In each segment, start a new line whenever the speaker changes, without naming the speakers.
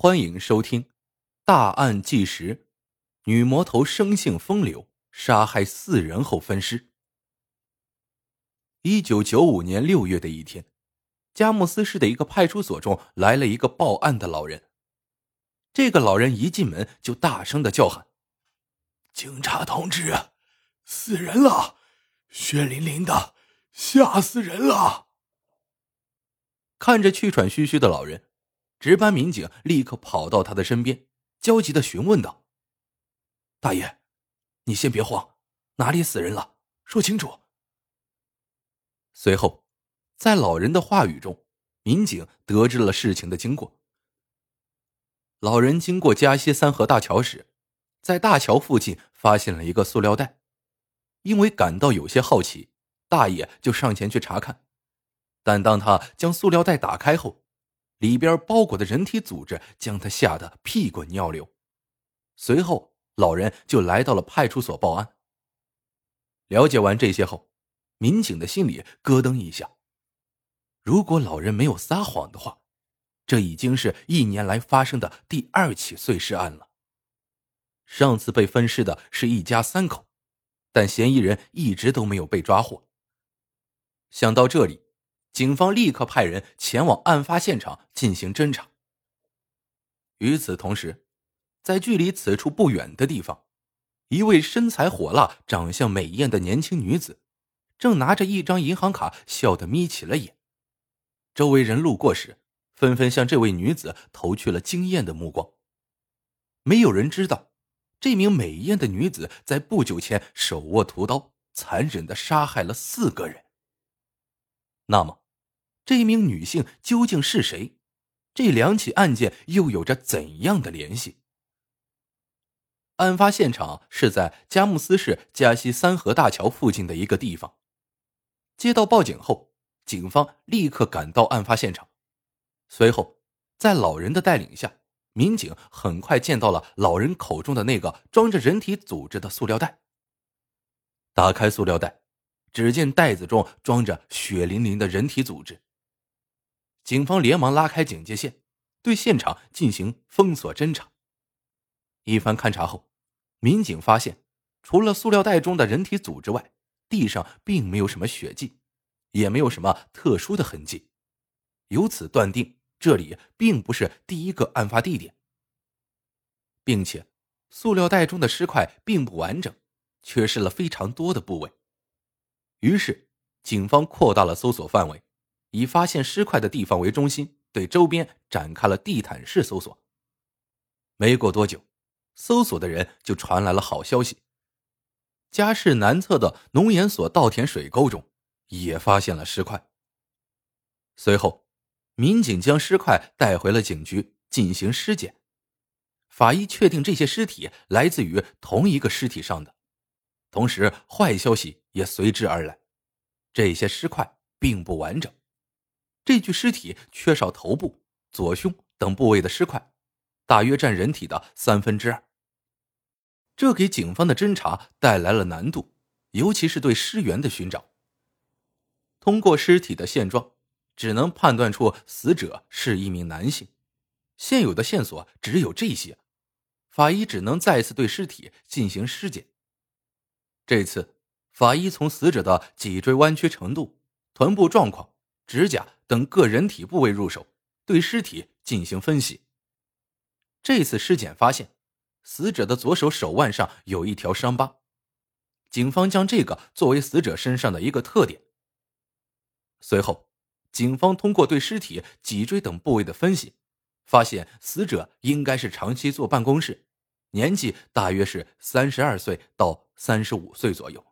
欢迎收听《大案纪实》，女魔头生性风流，杀害四人后分尸。一九九五年六月的一天，佳木斯市的一个派出所中来了一个报案的老人。这个老人一进门就大声的叫喊：“
警察同志，死人了！血淋淋的，吓死人了！”
看着气喘吁吁的老人。值班民警立刻跑到他的身边，焦急的询问道：“大爷，你先别慌，哪里死人了？说清楚。”随后，在老人的话语中，民警得知了事情的经过。老人经过嘉西三河大桥时，在大桥附近发现了一个塑料袋，因为感到有些好奇，大爷就上前去查看。但当他将塑料袋打开后，里边包裹的人体组织将他吓得屁滚尿流，随后老人就来到了派出所报案。了解完这些后，民警的心里咯噔一下。如果老人没有撒谎的话，这已经是一年来发生的第二起碎尸案了。上次被分尸的是一家三口，但嫌疑人一直都没有被抓获。想到这里。警方立刻派人前往案发现场进行侦查。与此同时，在距离此处不远的地方，一位身材火辣、长相美艳的年轻女子，正拿着一张银行卡，笑得眯起了眼。周围人路过时，纷纷向这位女子投去了惊艳的目光。没有人知道，这名美艳的女子在不久前手握屠刀，残忍的杀害了四个人。那么，这名女性究竟是谁？这两起案件又有着怎样的联系？案发现场是在佳木斯市佳西三河大桥附近的一个地方。接到报警后，警方立刻赶到案发现场。随后，在老人的带领下，民警很快见到了老人口中的那个装着人体组织的塑料袋。打开塑料袋。只见袋子中装着血淋淋的人体组织。警方连忙拉开警戒线，对现场进行封锁侦查。一番勘查后，民警发现，除了塑料袋中的人体组织外，地上并没有什么血迹，也没有什么特殊的痕迹，由此断定这里并不是第一个案发地点，并且，塑料袋中的尸块并不完整，缺失了非常多的部位。于是，警方扩大了搜索范围，以发现尸块的地方为中心，对周边展开了地毯式搜索。没过多久，搜索的人就传来了好消息：家市南侧的农研所稻田水沟中也发现了尸块。随后，民警将尸块带回了警局进行尸检，法医确定这些尸体来自于同一个尸体上的。同时，坏消息也随之而来，这些尸块并不完整，这具尸体缺少头部、左胸等部位的尸块，大约占人体的三分之二。这给警方的侦查带来了难度，尤其是对尸源的寻找。通过尸体的现状，只能判断出死者是一名男性，现有的线索只有这些，法医只能再次对尸体进行尸检。这次，法医从死者的脊椎弯曲程度、臀部状况、指甲等各人体部位入手，对尸体进行分析。这次尸检发现，死者的左手手腕上有一条伤疤，警方将这个作为死者身上的一个特点。随后，警方通过对尸体脊椎等部位的分析，发现死者应该是长期坐办公室。年纪大约是三十二岁到三十五岁左右，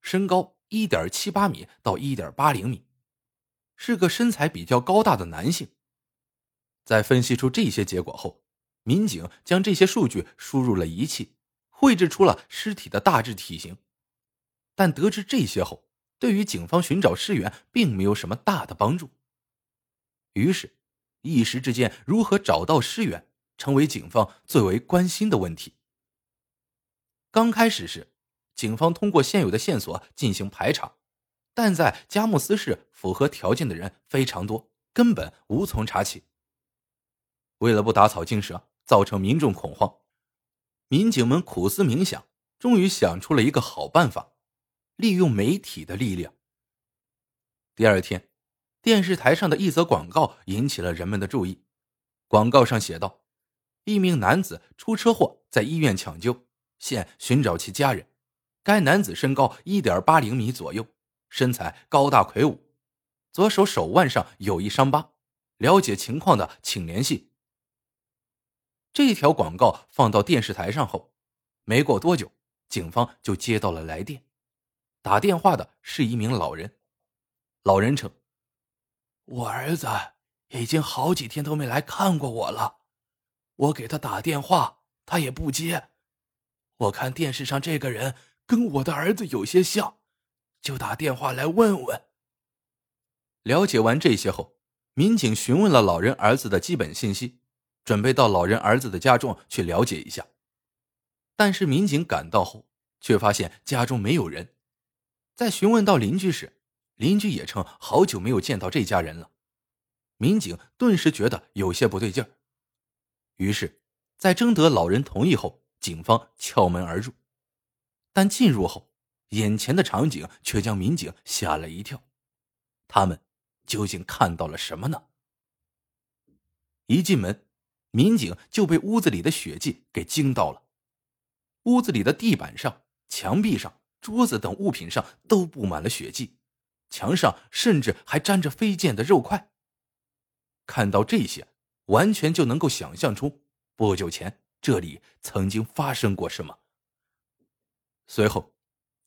身高一点七八米到一点八零米，是个身材比较高大的男性。在分析出这些结果后，民警将这些数据输入了仪器，绘制出了尸体的大致体型。但得知这些后，对于警方寻找尸源并没有什么大的帮助。于是，一时之间，如何找到尸源？成为警方最为关心的问题。刚开始时，警方通过现有的线索进行排查，但在佳木斯市符合条件的人非常多，根本无从查起。为了不打草惊蛇，造成民众恐慌，民警们苦思冥想，终于想出了一个好办法，利用媒体的力量。第二天，电视台上的一则广告引起了人们的注意。广告上写道：“一名男子出车祸，在医院抢救，现寻找其家人。该男子身高一点八零米左右，身材高大魁梧，左手手腕上有一伤疤。了解情况的，请联系。”这条广告放到电视台上后，没过多久，警方就接到了来电。打电话的是一名老人。老人称：“
我儿子已经好几天都没来看过我了，我给他打电话，他也不接。我看电视上这个人跟我的儿子有些像，就打电话来问问。”
了解完这些后，民警询问了老人儿子的基本信息，准备到老人儿子的家中去了解一下。但是民警赶到后，却发现家中没有人。在询问到邻居时，邻居也称好久没有见到这家人了，民警顿时觉得有些不对劲儿。于是，在征得老人同意后，警方敲门而入。但进入后，眼前的场景却将民警吓了一跳。他们究竟看到了什么呢？一进门，民警就被屋子里的血迹给惊到了。屋子里的地板上、墙壁上、桌子等物品上都布满了血迹。墙上甚至还沾着飞溅的肉块。看到这些，完全就能够想象出不久前这里曾经发生过什么。随后，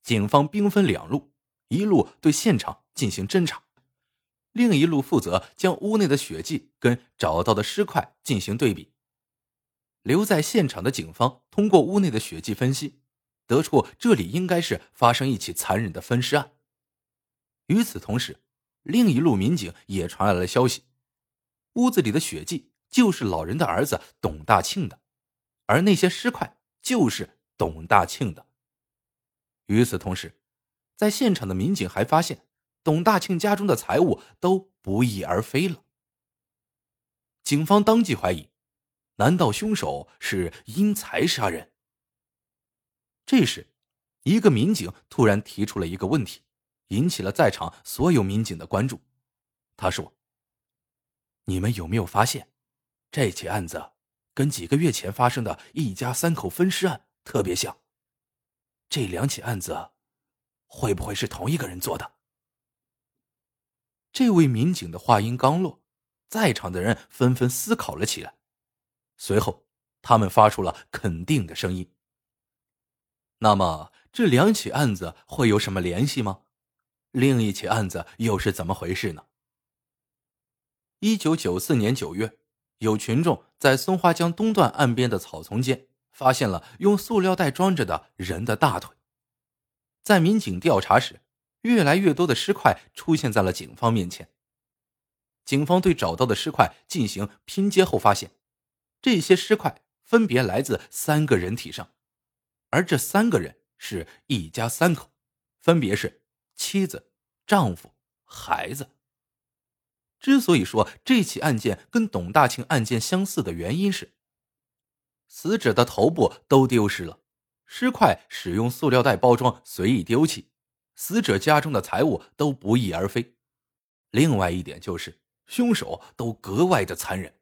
警方兵分两路，一路对现场进行侦查，另一路负责将屋内的血迹跟找到的尸块进行对比。留在现场的警方通过屋内的血迹分析，得出这里应该是发生一起残忍的分尸案。与此同时，另一路民警也传来了消息：屋子里的血迹就是老人的儿子董大庆的，而那些尸块就是董大庆的。与此同时，在现场的民警还发现，董大庆家中的财物都不翼而飞了。警方当即怀疑：难道凶手是因财杀人？这时，一个民警突然提出了一个问题。引起了在场所有民警的关注。他说：“你们有没有发现，这起案子跟几个月前发生的一家三口分尸案特别像？这两起案子会不会是同一个人做的？”这位民警的话音刚落，在场的人纷纷思考了起来，随后他们发出了肯定的声音。那么，这两起案子会有什么联系吗？另一起案子又是怎么回事呢？一九九四年九月，有群众在松花江东段岸边的草丛间发现了用塑料袋装着的人的大腿。在民警调查时，越来越多的尸块出现在了警方面前。警方对找到的尸块进行拼接后，发现这些尸块分别来自三个人体上，而这三个人是一家三口，分别是妻子。丈夫、孩子。之所以说这起案件跟董大庆案件相似的原因是，死者的头部都丢失了，尸块使用塑料袋包装，随意丢弃，死者家中的财物都不翼而飞。另外一点就是，凶手都格外的残忍。